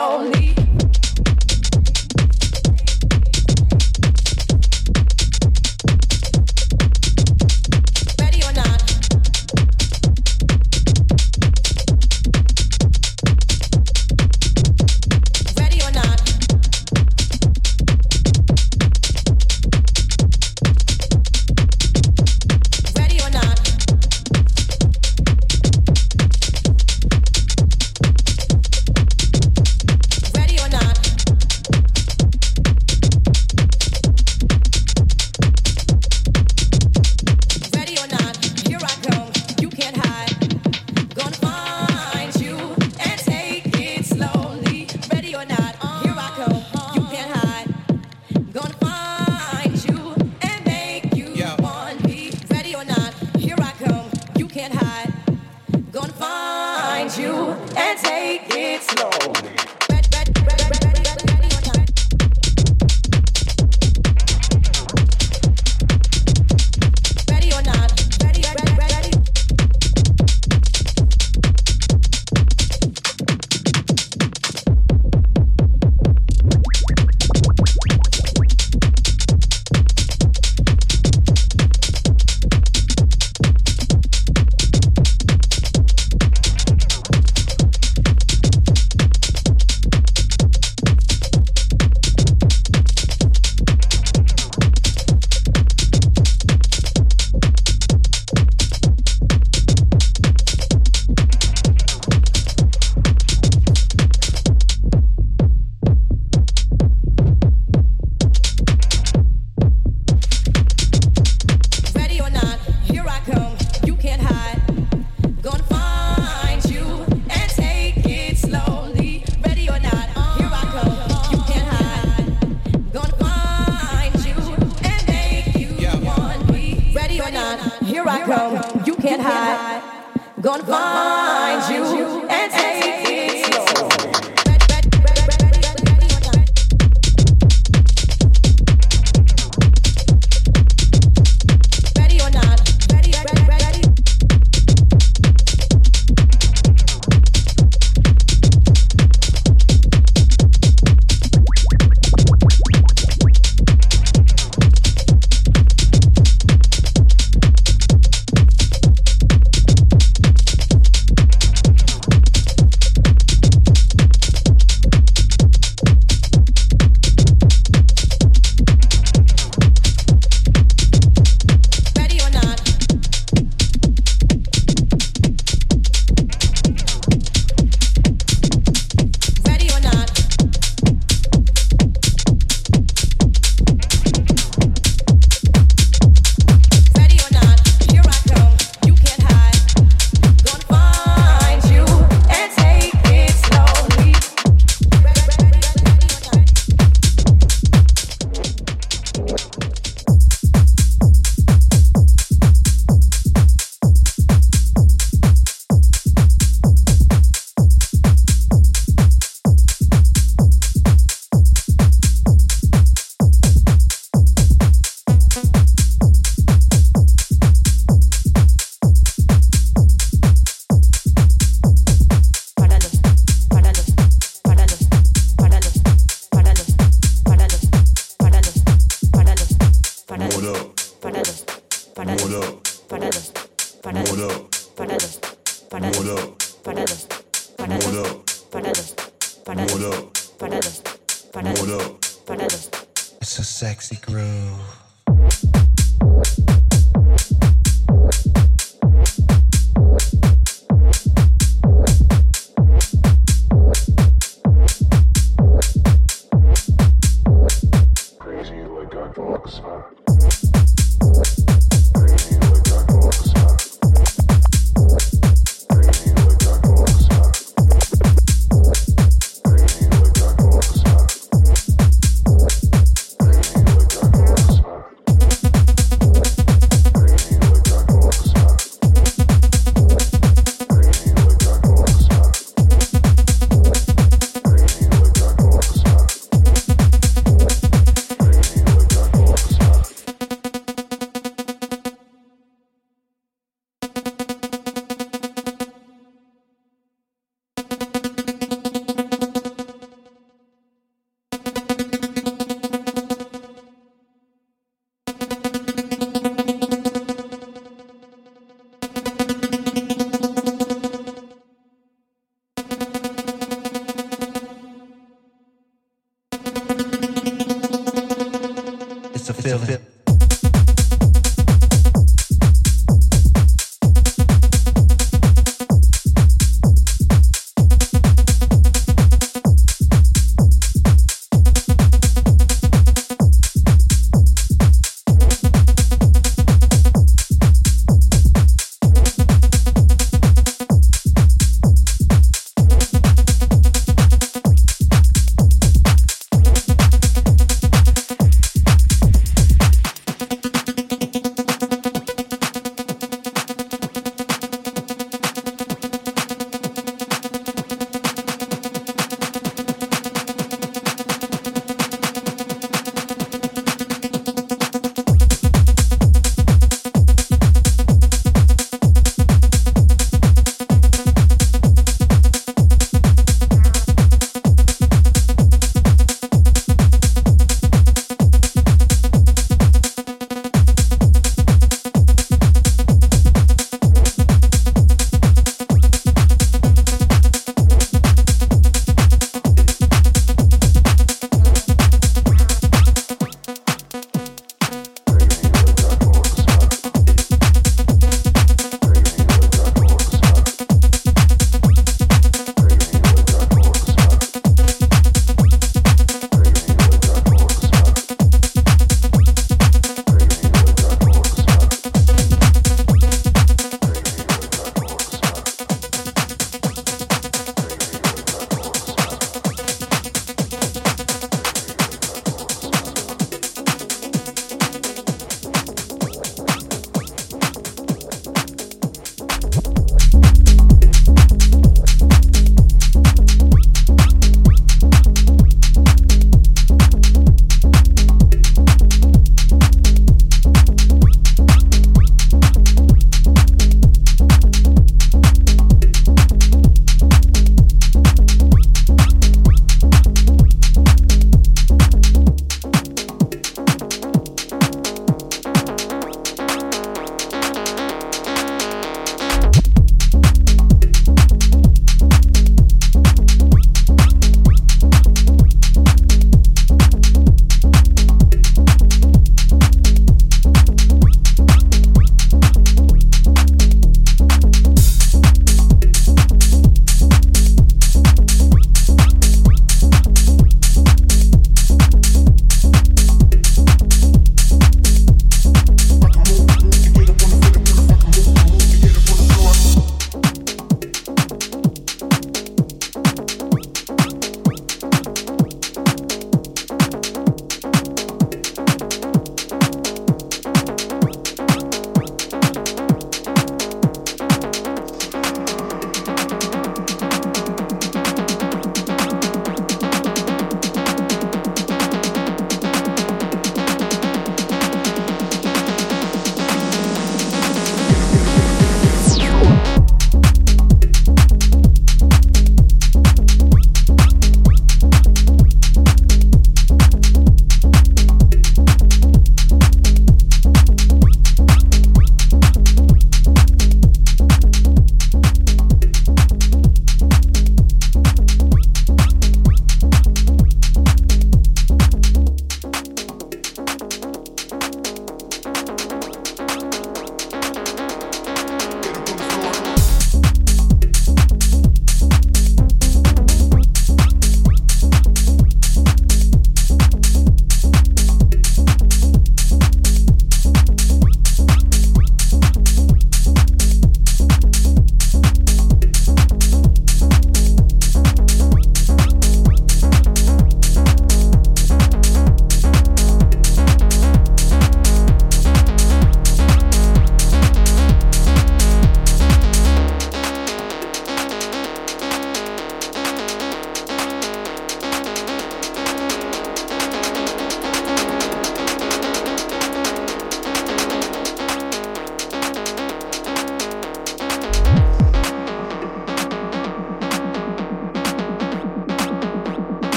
tell.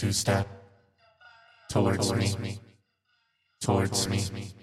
two step towards me, towards me.